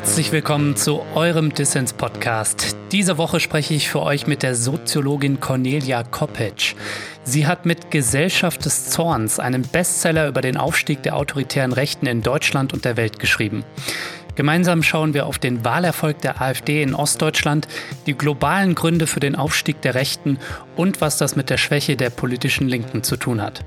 Herzlich willkommen zu eurem Dissens-Podcast. Diese Woche spreche ich für euch mit der Soziologin Cornelia Koppitsch. Sie hat mit Gesellschaft des Zorns einen Bestseller über den Aufstieg der autoritären Rechten in Deutschland und der Welt geschrieben. Gemeinsam schauen wir auf den Wahlerfolg der AfD in Ostdeutschland, die globalen Gründe für den Aufstieg der Rechten und was das mit der Schwäche der politischen Linken zu tun hat.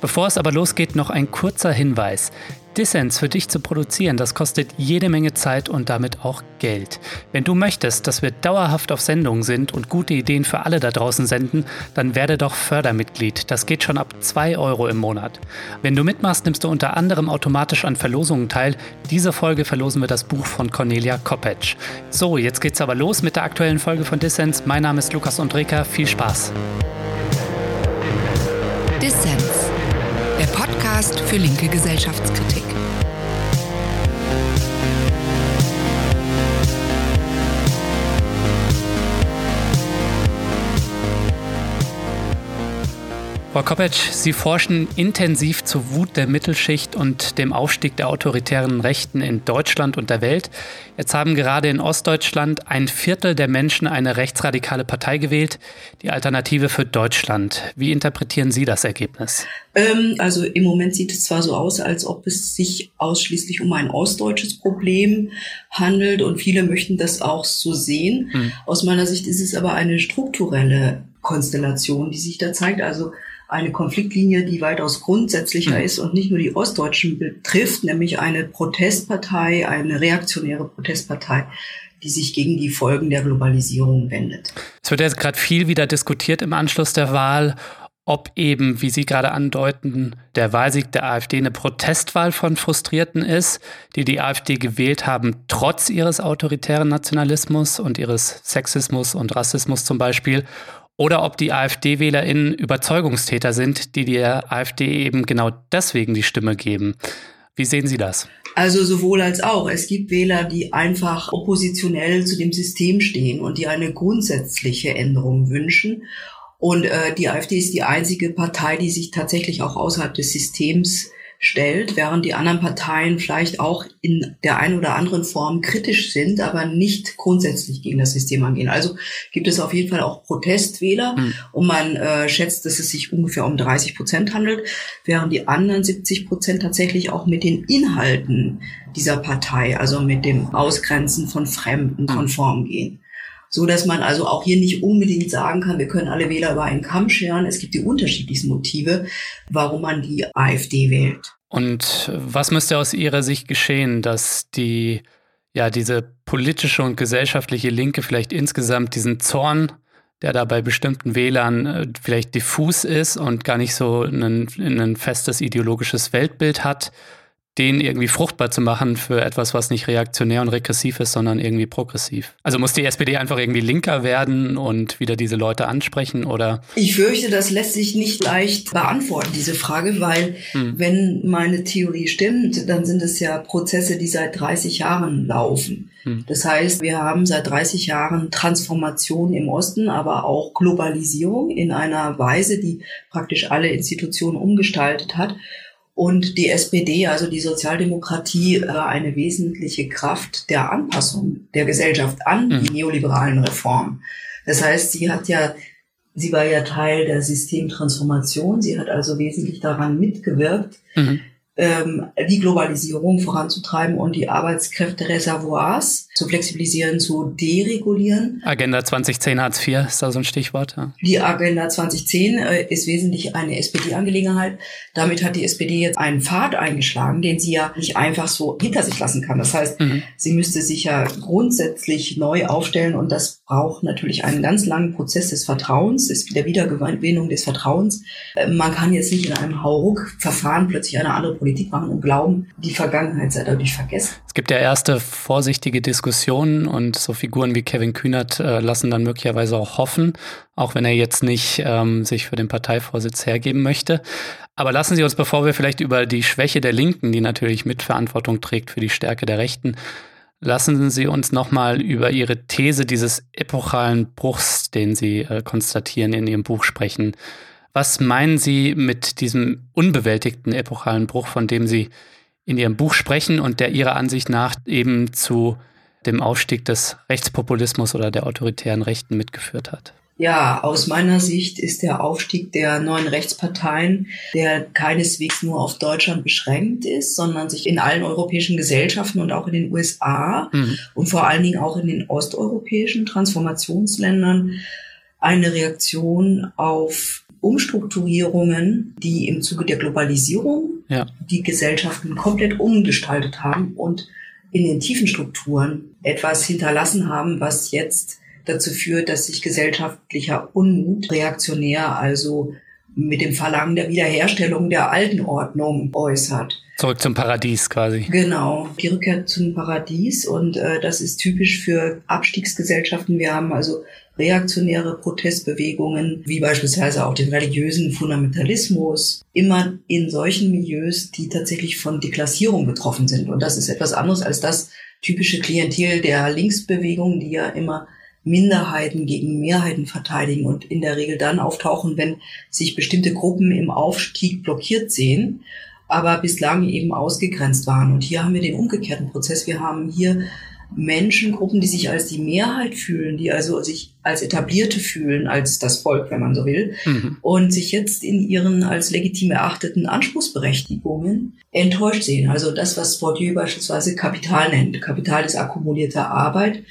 Bevor es aber losgeht, noch ein kurzer Hinweis. Dissens für dich zu produzieren, das kostet jede Menge Zeit und damit auch Geld. Wenn du möchtest, dass wir dauerhaft auf Sendung sind und gute Ideen für alle da draußen senden, dann werde doch Fördermitglied. Das geht schon ab 2 Euro im Monat. Wenn du mitmachst, nimmst du unter anderem automatisch an Verlosungen teil. Diese Folge verlosen wir das Buch von Cornelia Koppetsch. So, jetzt geht's aber los mit der aktuellen Folge von Dissens. Mein Name ist Lukas Undreka. Viel Spaß. Dissens, Podcast für linke Gesellschaftskritik. Frau Kopetsch, Sie forschen intensiv zur Wut der Mittelschicht und dem Aufstieg der autoritären Rechten in Deutschland und der Welt. Jetzt haben gerade in Ostdeutschland ein Viertel der Menschen eine rechtsradikale Partei gewählt, die Alternative für Deutschland. Wie interpretieren Sie das Ergebnis? Ähm, also im Moment sieht es zwar so aus, als ob es sich ausschließlich um ein ostdeutsches Problem handelt und viele möchten das auch so sehen. Hm. Aus meiner Sicht ist es aber eine strukturelle Konstellation, die sich da zeigt. Also eine Konfliktlinie, die weitaus grundsätzlicher mhm. ist und nicht nur die Ostdeutschen betrifft, nämlich eine Protestpartei, eine reaktionäre Protestpartei, die sich gegen die Folgen der Globalisierung wendet. Es wird jetzt gerade viel wieder diskutiert im Anschluss der Wahl, ob eben, wie Sie gerade andeuten, der Wahlsieg der AfD eine Protestwahl von Frustrierten ist, die die AfD gewählt haben, trotz ihres autoritären Nationalismus und ihres Sexismus und Rassismus zum Beispiel, oder ob die AfD-WählerInnen Überzeugungstäter sind, die der AfD eben genau deswegen die Stimme geben. Wie sehen Sie das? Also sowohl als auch. Es gibt Wähler, die einfach oppositionell zu dem System stehen und die eine grundsätzliche Änderung wünschen. Und äh, die AfD ist die einzige Partei, die sich tatsächlich auch außerhalb des Systems stellt, während die anderen Parteien vielleicht auch in der einen oder anderen Form kritisch sind, aber nicht grundsätzlich gegen das System angehen. Also gibt es auf jeden Fall auch Protestwähler mhm. und man äh, schätzt, dass es sich ungefähr um 30 Prozent handelt, während die anderen 70 Prozent tatsächlich auch mit den Inhalten dieser Partei, also mit dem Ausgrenzen von Fremden hm. konform gehen so dass man also auch hier nicht unbedingt sagen kann, wir können alle Wähler über einen Kamm scheren. Es gibt die unterschiedlichsten Motive, warum man die AfD wählt. Und was müsste aus Ihrer Sicht geschehen, dass die, ja, diese politische und gesellschaftliche Linke vielleicht insgesamt diesen Zorn, der da bei bestimmten Wählern äh, vielleicht diffus ist und gar nicht so ein, ein festes ideologisches Weltbild hat, den irgendwie fruchtbar zu machen für etwas, was nicht reaktionär und regressiv ist, sondern irgendwie progressiv. Also muss die SPD einfach irgendwie linker werden und wieder diese Leute ansprechen oder? Ich fürchte, das lässt sich nicht leicht beantworten, diese Frage, weil hm. wenn meine Theorie stimmt, dann sind es ja Prozesse, die seit 30 Jahren laufen. Hm. Das heißt, wir haben seit 30 Jahren Transformation im Osten, aber auch Globalisierung in einer Weise, die praktisch alle Institutionen umgestaltet hat und die SPD, also die Sozialdemokratie, war eine wesentliche Kraft der Anpassung der Gesellschaft an die mhm. neoliberalen Reformen. Das heißt, sie hat ja, sie war ja Teil der Systemtransformation, sie hat also wesentlich daran mitgewirkt, mhm ähm, die Globalisierung voranzutreiben und die Arbeitskräftereservoirs zu flexibilisieren, zu deregulieren. Agenda 2010 Hartz IV ist da so ein Stichwort. Ja. Die Agenda 2010 äh, ist wesentlich eine SPD-Angelegenheit. Damit hat die SPD jetzt einen Pfad eingeschlagen, den sie ja nicht einfach so hinter sich lassen kann. Das heißt, mhm. sie müsste sich ja grundsätzlich neu aufstellen und das braucht natürlich einen ganz langen Prozess des Vertrauens, der Wiedergewinnung des Vertrauens. Äh, man kann jetzt nicht in einem Hauruck-Verfahren plötzlich eine andere Politik machen und glauben, die Vergangenheit sei dadurch vergessen. Es gibt ja erste vorsichtige Diskussionen und so Figuren wie Kevin Kühnert äh, lassen dann möglicherweise auch hoffen, auch wenn er jetzt nicht ähm, sich für den Parteivorsitz hergeben möchte. Aber lassen Sie uns, bevor wir vielleicht über die Schwäche der Linken, die natürlich Mitverantwortung trägt für die Stärke der Rechten, lassen Sie uns nochmal über Ihre These dieses epochalen Bruchs, den Sie äh, konstatieren, in Ihrem Buch sprechen. Was meinen Sie mit diesem unbewältigten epochalen Bruch, von dem Sie in ihrem Buch sprechen und der ihrer Ansicht nach eben zu dem Aufstieg des Rechtspopulismus oder der autoritären Rechten mitgeführt hat. Ja, aus meiner Sicht ist der Aufstieg der neuen Rechtsparteien, der keineswegs nur auf Deutschland beschränkt ist, sondern sich in allen europäischen Gesellschaften und auch in den USA mhm. und vor allen Dingen auch in den osteuropäischen Transformationsländern eine Reaktion auf Umstrukturierungen, die im Zuge der Globalisierung ja. die Gesellschaften komplett umgestaltet haben und in den tiefen Strukturen etwas hinterlassen haben, was jetzt dazu führt, dass sich gesellschaftlicher Unmut reaktionär, also mit dem Verlangen der Wiederherstellung der alten Ordnung äußert. Zurück zum Paradies quasi. Genau, die Rückkehr zum Paradies und äh, das ist typisch für Abstiegsgesellschaften. Wir haben also reaktionäre Protestbewegungen, wie beispielsweise auch den religiösen Fundamentalismus, immer in solchen Milieus, die tatsächlich von Deklassierung betroffen sind. Und das ist etwas anderes als das typische Klientel der Linksbewegung, die ja immer Minderheiten gegen Mehrheiten verteidigen und in der Regel dann auftauchen, wenn sich bestimmte Gruppen im Aufstieg blockiert sehen, aber bislang eben ausgegrenzt waren. Und hier haben wir den umgekehrten Prozess. Wir haben hier Menschengruppen, die sich als die Mehrheit fühlen, die also sich als etablierte fühlen, als das Volk, wenn man so will, mhm. und sich jetzt in ihren als legitim erachteten Anspruchsberechtigungen enttäuscht sehen. Also das, was Bourdieu beispielsweise Kapital nennt. Kapital ist akkumulierte Arbeit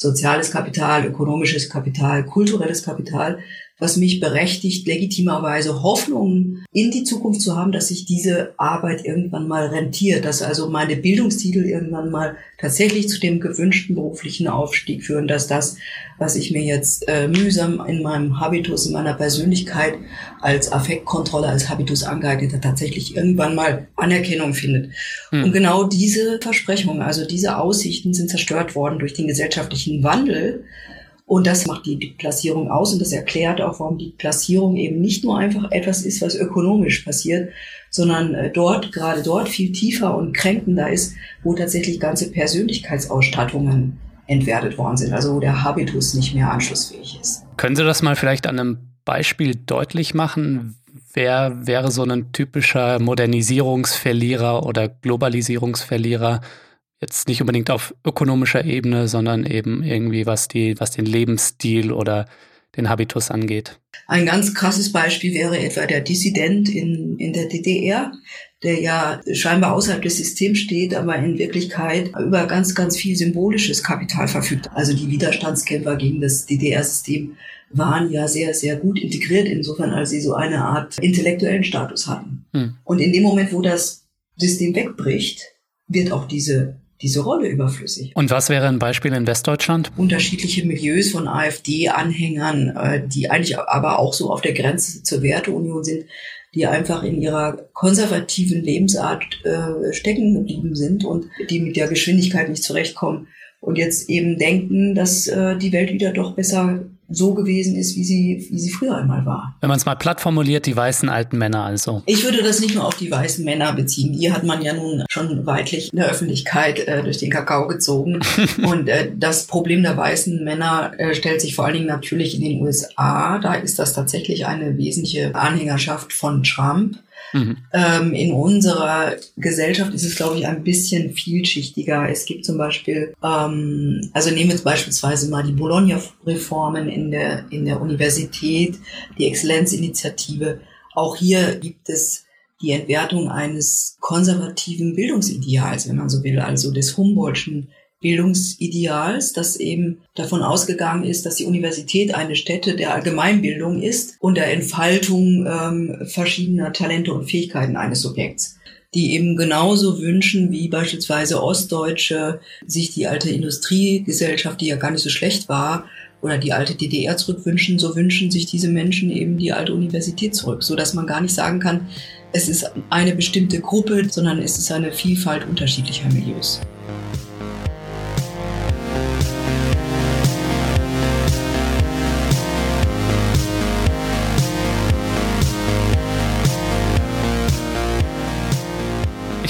soziales Kapital, ökonomisches Kapital, kulturelles Kapital, was mich berechtigt, legitimerweise Hoffnung in die Zukunft zu haben, dass sich diese Arbeit irgendwann mal rentiert, dass also meine Bildungstitel irgendwann mal tatsächlich zu dem gewünschten beruflichen Aufstieg führen, dass das, was ich mir jetzt äh, mühsam in meinem Habitus, in meiner Persönlichkeit als Affektkontrolle, als Habitus angeeignet hat, tatsächlich irgendwann mal Anerkennung findet. Hm. Und genau diese Versprechungen, also diese Aussichten sind zerstört worden durch den gesellschaftlichen Wandel, und das macht die Deklassierung aus und das erklärt auch, warum die Klassierung eben nicht nur einfach etwas ist, was ökonomisch passiert, sondern äh, dort, gerade dort viel tiefer und kränkender ist, wo tatsächlich ganze Persönlichkeitsausstattungen entwertet worden sind, also wo der Habitus nicht mehr anschlussfähig ist. Können Sie das mal vielleicht an einem Beispiel deutlich machen? Wer wäre so ein typischer Modernisierungsverlierer oder Globalisierungsverlierer? Jetzt nicht unbedingt auf ökonomischer Ebene, sondern eben irgendwie, was, die, was den Lebensstil oder den Habitus angeht. Ein ganz krasses Beispiel wäre etwa der Dissident in, in der DDR, der ja scheinbar außerhalb des Systems steht, aber in Wirklichkeit über ganz, ganz viel symbolisches Kapital verfügt. Also die Widerstandskämpfer gegen das DDR-System waren ja sehr, sehr gut integriert, insofern als sie so eine Art intellektuellen Status hatten. Hm. Und in dem Moment, wo das System wegbricht, wird auch diese diese Rolle überflüssig. Und was wäre ein Beispiel in Westdeutschland? Unterschiedliche Milieus von AfD-Anhängern, äh, die eigentlich aber auch so auf der Grenze zur Werteunion sind, die einfach in ihrer konservativen Lebensart äh, stecken geblieben sind und die mit der Geschwindigkeit nicht zurechtkommen und jetzt eben denken, dass äh, die Welt wieder doch besser so gewesen ist, wie sie, wie sie früher einmal war. Wenn man es mal platt formuliert, die weißen alten Männer also. Ich würde das nicht nur auf die weißen Männer beziehen. Die hat man ja nun schon weitlich in der Öffentlichkeit äh, durch den Kakao gezogen. Und äh, das Problem der weißen Männer äh, stellt sich vor allen Dingen natürlich in den USA. Da ist das tatsächlich eine wesentliche Anhängerschaft von Trump. Mhm. Ähm, in unserer Gesellschaft ist es, glaube ich, ein bisschen vielschichtiger. Es gibt zum Beispiel, ähm, also nehmen wir jetzt beispielsweise mal die Bologna-Reformen in der, in der Universität, die Exzellenzinitiative. Auch hier gibt es die Entwertung eines konservativen Bildungsideals, wenn man so will, also des Humboldtschen Bildungsideals, das eben davon ausgegangen ist, dass die Universität eine Stätte der Allgemeinbildung ist und der Entfaltung ähm, verschiedener Talente und Fähigkeiten eines Subjekts die eben genauso wünschen wie beispielsweise Ostdeutsche sich die alte Industriegesellschaft, die ja gar nicht so schlecht war, oder die alte DDR zurückwünschen, so wünschen sich diese Menschen eben die alte Universität zurück, so dass man gar nicht sagen kann, es ist eine bestimmte Gruppe, sondern es ist eine Vielfalt unterschiedlicher Milieus.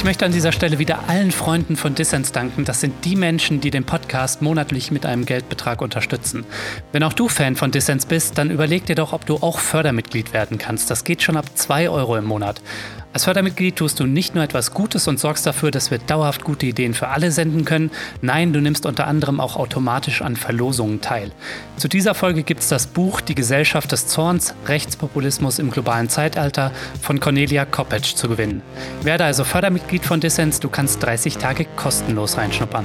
Ich möchte an dieser Stelle wieder allen Freunden von Dissens danken. Das sind die Menschen, die den Podcast monatlich mit einem Geldbetrag unterstützen. Wenn auch du Fan von Dissens bist, dann überleg dir doch, ob du auch Fördermitglied werden kannst. Das geht schon ab 2 Euro im Monat. Als Fördermitglied tust du nicht nur etwas Gutes und sorgst dafür, dass wir dauerhaft gute Ideen für alle senden können, nein, du nimmst unter anderem auch automatisch an Verlosungen teil. Zu dieser Folge gibt es das Buch Die Gesellschaft des Zorns, Rechtspopulismus im globalen Zeitalter von Cornelia Koppetsch zu gewinnen. Werde also Fördermitglied von Dissens, du kannst 30 Tage kostenlos reinschnuppern.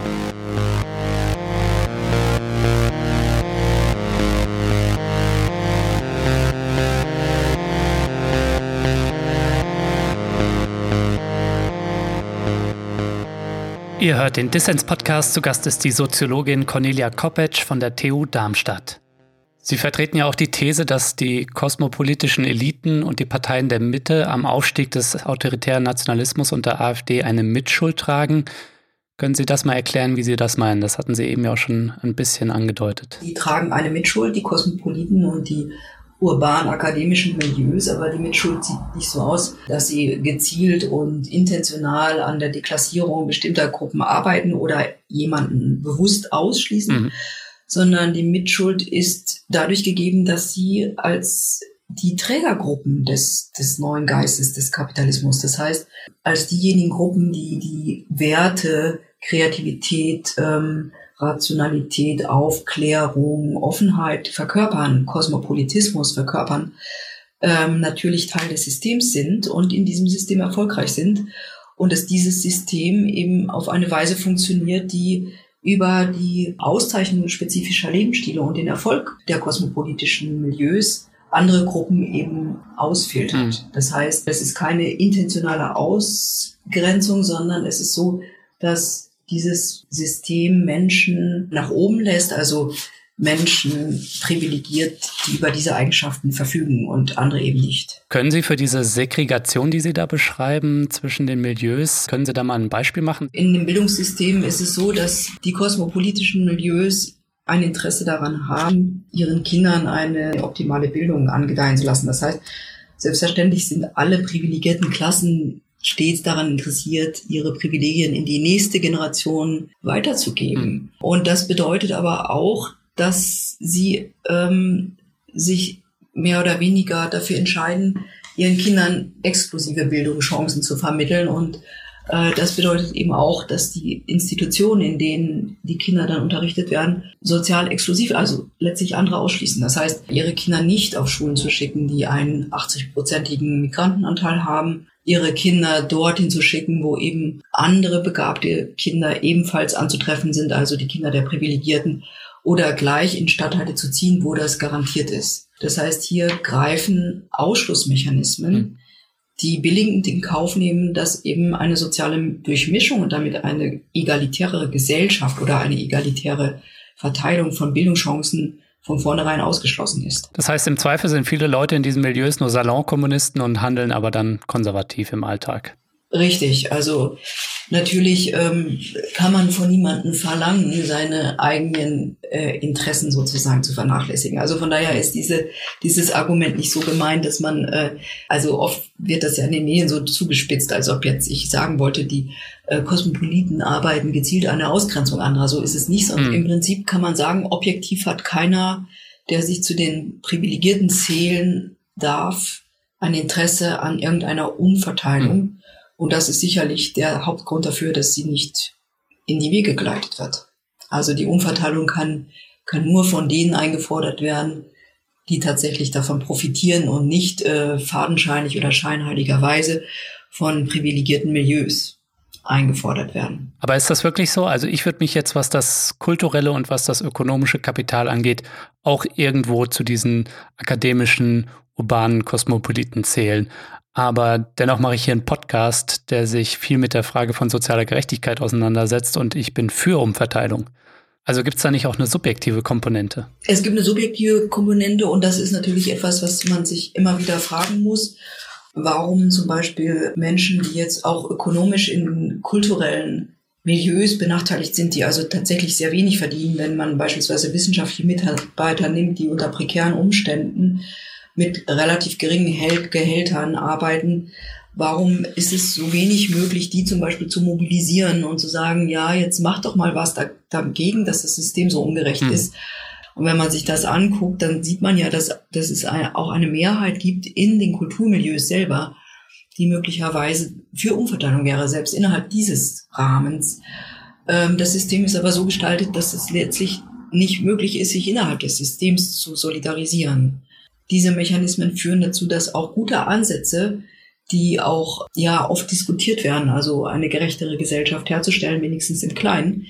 Ihr hört den Dissens-Podcast. Zu Gast ist die Soziologin Cornelia Koppetsch von der TU Darmstadt. Sie vertreten ja auch die These, dass die kosmopolitischen Eliten und die Parteien der Mitte am Aufstieg des autoritären Nationalismus und der AfD eine Mitschuld tragen. Können Sie das mal erklären, wie Sie das meinen? Das hatten Sie eben ja auch schon ein bisschen angedeutet. Die tragen eine Mitschuld, die Kosmopoliten und die urban-akademischen Milieus, aber die Mitschuld sieht nicht so aus, dass sie gezielt und intentional an der Deklassierung bestimmter Gruppen arbeiten oder jemanden bewusst ausschließen, mhm. sondern die Mitschuld ist dadurch gegeben, dass sie als die Trägergruppen des, des neuen Geistes des Kapitalismus, das heißt, als diejenigen Gruppen, die die Werte, Kreativität, ähm, Rationalität, Aufklärung, Offenheit verkörpern, Kosmopolitismus verkörpern, ähm, natürlich Teil des Systems sind und in diesem System erfolgreich sind und dass dieses System eben auf eine Weise funktioniert, die über die Auszeichnung spezifischer Lebensstile und den Erfolg der kosmopolitischen Milieus andere Gruppen eben ausfiltert. Mhm. Das heißt, es ist keine intentionale Ausgrenzung, sondern es ist so, dass dieses System Menschen nach oben lässt, also Menschen privilegiert, die über diese Eigenschaften verfügen und andere eben nicht. Können Sie für diese Segregation, die Sie da beschreiben zwischen den Milieus, können Sie da mal ein Beispiel machen? In dem Bildungssystem ist es so, dass die kosmopolitischen Milieus ein Interesse daran haben, ihren Kindern eine optimale Bildung angedeihen zu lassen. Das heißt, selbstverständlich sind alle privilegierten Klassen stets daran interessiert, ihre Privilegien in die nächste Generation weiterzugeben. Mhm. Und das bedeutet aber auch, dass sie ähm, sich mehr oder weniger dafür entscheiden, ihren Kindern exklusive Bildungschancen zu vermitteln. Und äh, das bedeutet eben auch, dass die Institutionen, in denen die Kinder dann unterrichtet werden, sozial exklusiv, also letztlich andere ausschließen. Das heißt, ihre Kinder nicht auf Schulen zu schicken, die einen 80-prozentigen Migrantenanteil haben, ihre Kinder dorthin zu schicken, wo eben andere begabte Kinder ebenfalls anzutreffen sind, also die Kinder der Privilegierten, oder gleich in Stadtteile zu ziehen, wo das garantiert ist. Das heißt, hier greifen Ausschlussmechanismen, mhm. die billigend in Kauf nehmen, dass eben eine soziale Durchmischung und damit eine egalitäre Gesellschaft oder eine egalitäre Verteilung von Bildungschancen von vornherein ausgeschlossen ist. Das heißt, im Zweifel sind viele Leute in diesen Milieus nur Salonkommunisten und handeln aber dann konservativ im Alltag. Richtig, also natürlich ähm, kann man von niemandem verlangen, seine eigenen äh, Interessen sozusagen zu vernachlässigen. Also von daher ist diese, dieses Argument nicht so gemeint, dass man, äh, also oft wird das ja in den Medien so zugespitzt, als ob jetzt ich sagen wollte, die äh, Kosmopoliten arbeiten gezielt an der Ausgrenzung anderer. So ist es nicht, sondern mhm. im Prinzip kann man sagen, objektiv hat keiner, der sich zu den Privilegierten zählen darf, ein Interesse an irgendeiner Umverteilung. Mhm und das ist sicherlich der Hauptgrund dafür, dass sie nicht in die Wege geleitet wird. Also die Umverteilung kann, kann nur von denen eingefordert werden, die tatsächlich davon profitieren und nicht äh, fadenscheinig oder scheinheiligerweise von privilegierten Milieus eingefordert werden. Aber ist das wirklich so? Also ich würde mich jetzt, was das kulturelle und was das ökonomische Kapital angeht, auch irgendwo zu diesen akademischen, urbanen Kosmopoliten zählen. Aber dennoch mache ich hier einen Podcast, der sich viel mit der Frage von sozialer Gerechtigkeit auseinandersetzt und ich bin für Umverteilung. Also gibt es da nicht auch eine subjektive Komponente? Es gibt eine subjektive Komponente und das ist natürlich etwas, was man sich immer wieder fragen muss. Warum zum Beispiel Menschen, die jetzt auch ökonomisch in kulturellen Milieus benachteiligt sind, die also tatsächlich sehr wenig verdienen, wenn man beispielsweise wissenschaftliche Mitarbeiter nimmt, die unter prekären Umständen mit relativ geringen Gehältern arbeiten. Warum ist es so wenig möglich, die zum Beispiel zu mobilisieren und zu sagen, ja, jetzt mach doch mal was dagegen, dass das System so ungerecht hm. ist. Und wenn man sich das anguckt, dann sieht man ja, dass, dass es eine, auch eine Mehrheit gibt in den Kulturmilieus selber, die möglicherweise für Umverteilung wäre, selbst innerhalb dieses Rahmens. Ähm, das System ist aber so gestaltet, dass es letztlich nicht möglich ist, sich innerhalb des Systems zu solidarisieren. Diese Mechanismen führen dazu, dass auch gute Ansätze, die auch ja oft diskutiert werden, also eine gerechtere Gesellschaft herzustellen, wenigstens im Kleinen,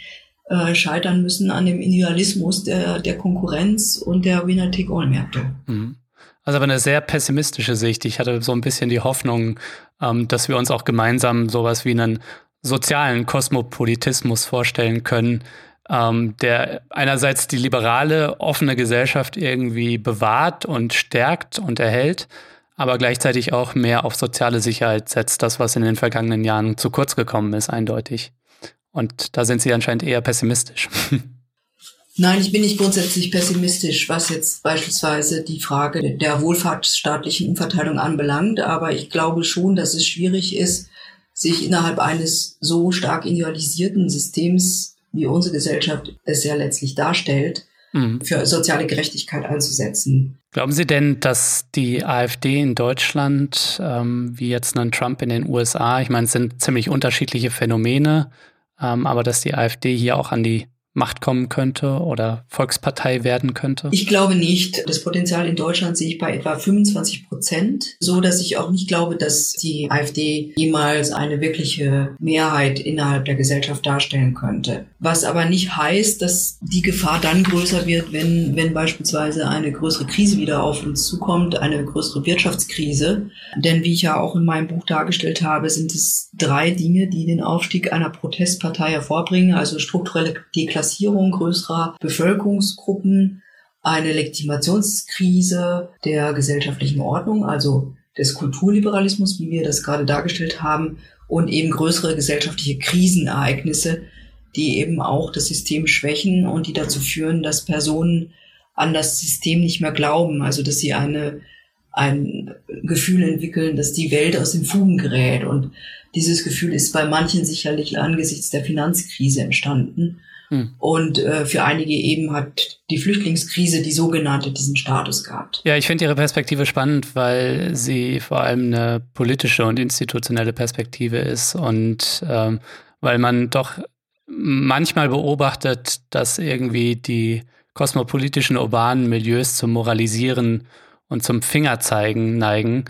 äh, scheitern müssen an dem Idealismus der, der Konkurrenz und der Winner-Take-All-Märkte. Mhm. Also aber eine sehr pessimistische Sicht. Ich hatte so ein bisschen die Hoffnung, ähm, dass wir uns auch gemeinsam sowas wie einen sozialen Kosmopolitismus vorstellen können, ähm, der einerseits die liberale, offene Gesellschaft irgendwie bewahrt und stärkt und erhält, aber gleichzeitig auch mehr auf soziale Sicherheit setzt, das, was in den vergangenen Jahren zu kurz gekommen ist, eindeutig. Und da sind Sie anscheinend eher pessimistisch. Nein, ich bin nicht grundsätzlich pessimistisch, was jetzt beispielsweise die Frage der wohlfahrtsstaatlichen Umverteilung anbelangt. Aber ich glaube schon, dass es schwierig ist, sich innerhalb eines so stark idealisierten Systems, wie unsere Gesellschaft es ja letztlich darstellt, mhm. für soziale Gerechtigkeit einzusetzen. Glauben Sie denn, dass die AfD in Deutschland, ähm, wie jetzt ein Trump in den USA, ich meine, es sind ziemlich unterschiedliche Phänomene, ähm, aber dass die AfD hier auch an die Macht kommen könnte oder Volkspartei werden könnte? Ich glaube nicht. Das Potenzial in Deutschland sehe ich bei etwa 25 Prozent, so dass ich auch nicht glaube, dass die AfD jemals eine wirkliche Mehrheit innerhalb der Gesellschaft darstellen könnte. Was aber nicht heißt, dass die Gefahr dann größer wird, wenn, wenn beispielsweise eine größere Krise wieder auf uns zukommt, eine größere Wirtschaftskrise. Denn wie ich ja auch in meinem Buch dargestellt habe, sind es drei Dinge, die den Aufstieg einer Protestpartei hervorbringen, also strukturelle Deklassierung Klassierung größerer Bevölkerungsgruppen, eine Legitimationskrise der gesellschaftlichen Ordnung, also des Kulturliberalismus, wie wir das gerade dargestellt haben, und eben größere gesellschaftliche Krisenereignisse, die eben auch das System schwächen und die dazu führen, dass Personen an das System nicht mehr glauben, also dass sie eine, ein Gefühl entwickeln, dass die Welt aus den Fugen gerät. Und dieses Gefühl ist bei manchen sicherlich angesichts der Finanzkrise entstanden. Hm. Und äh, für einige eben hat die Flüchtlingskrise, die sogenannte, diesen Status gehabt. Ja, ich finde Ihre Perspektive spannend, weil sie vor allem eine politische und institutionelle Perspektive ist und ähm, weil man doch manchmal beobachtet, dass irgendwie die kosmopolitischen urbanen Milieus zum Moralisieren und zum Fingerzeigen neigen.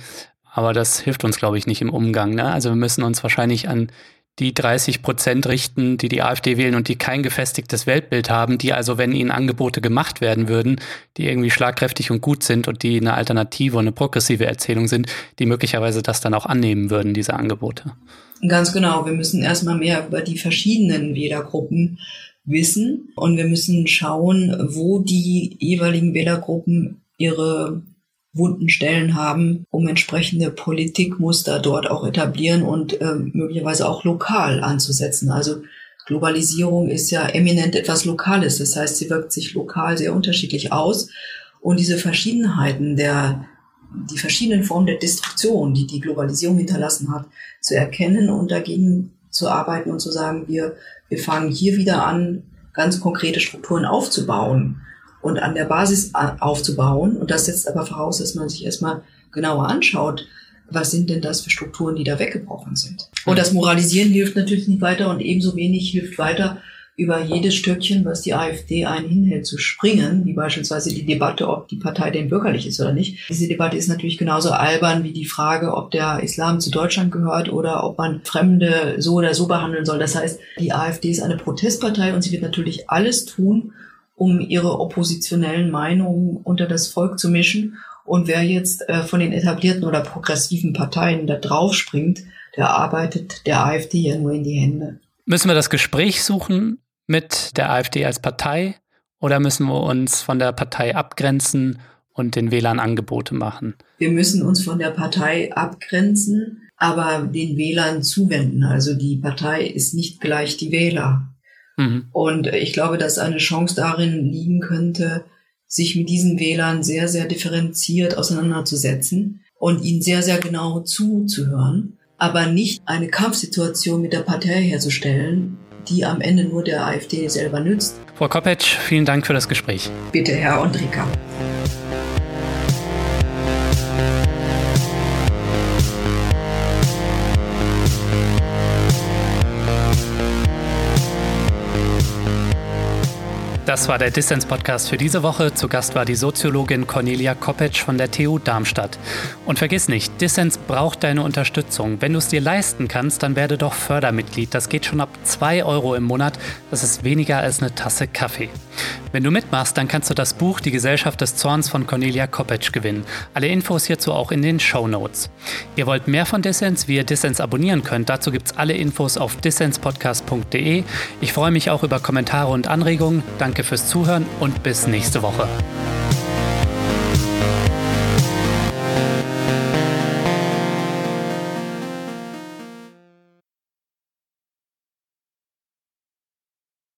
Aber das hilft uns, glaube ich, nicht im Umgang. Ne? Also wir müssen uns wahrscheinlich an die 30 Prozent richten, die die AfD wählen und die kein gefestigtes Weltbild haben, die also, wenn ihnen Angebote gemacht werden würden, die irgendwie schlagkräftig und gut sind und die eine alternative und eine progressive Erzählung sind, die möglicherweise das dann auch annehmen würden, diese Angebote. Ganz genau. Wir müssen erstmal mehr über die verschiedenen Wählergruppen wissen und wir müssen schauen, wo die jeweiligen Wählergruppen ihre wunden Stellen haben, um entsprechende Politikmuster dort auch etablieren und äh, möglicherweise auch lokal anzusetzen. Also Globalisierung ist ja eminent etwas Lokales. Das heißt, sie wirkt sich lokal sehr unterschiedlich aus. Und diese Verschiedenheiten der, die verschiedenen Formen der Destruktion, die die Globalisierung hinterlassen hat, zu erkennen und dagegen zu arbeiten und zu sagen, wir, wir fangen hier wieder an, ganz konkrete Strukturen aufzubauen und an der Basis aufzubauen. Und das setzt aber voraus, dass man sich erstmal genauer anschaut, was sind denn das für Strukturen, die da weggebrochen sind. Und das Moralisieren hilft natürlich nicht weiter und ebenso wenig hilft weiter, über jedes Stöckchen, was die AfD einen hinhält, zu springen, wie beispielsweise die Debatte, ob die Partei denn bürgerlich ist oder nicht. Diese Debatte ist natürlich genauso albern wie die Frage, ob der Islam zu Deutschland gehört oder ob man Fremde so oder so behandeln soll. Das heißt, die AfD ist eine Protestpartei und sie wird natürlich alles tun, um ihre oppositionellen Meinungen unter das Volk zu mischen. Und wer jetzt äh, von den etablierten oder progressiven Parteien da drauf springt, der arbeitet der AfD ja nur in die Hände. Müssen wir das Gespräch suchen mit der AfD als Partei oder müssen wir uns von der Partei abgrenzen und den Wählern Angebote machen? Wir müssen uns von der Partei abgrenzen, aber den Wählern zuwenden. Also die Partei ist nicht gleich die Wähler. Mhm. Und ich glaube, dass eine Chance darin liegen könnte, sich mit diesen Wählern sehr, sehr differenziert auseinanderzusetzen und ihnen sehr, sehr genau zuzuhören, aber nicht eine Kampfsituation mit der Partei herzustellen, die am Ende nur der AfD selber nützt. Frau Kopetsch, vielen Dank für das Gespräch. Bitte, Herr Ondrika. Das war der Dissens-Podcast für diese Woche. Zu Gast war die Soziologin Cornelia Koppetsch von der TU Darmstadt. Und vergiss nicht, Dissens braucht deine Unterstützung. Wenn du es dir leisten kannst, dann werde doch Fördermitglied. Das geht schon ab 2 Euro im Monat. Das ist weniger als eine Tasse Kaffee. Wenn du mitmachst, dann kannst du das Buch Die Gesellschaft des Zorns von Cornelia Koppetsch gewinnen. Alle Infos hierzu auch in den Show Notes. Ihr wollt mehr von Dissens, wie ihr Dissens abonnieren könnt. Dazu gibt es alle Infos auf dissenspodcast.de. Ich freue mich auch über Kommentare und Anregungen. Danke fürs Zuhören und bis nächste Woche.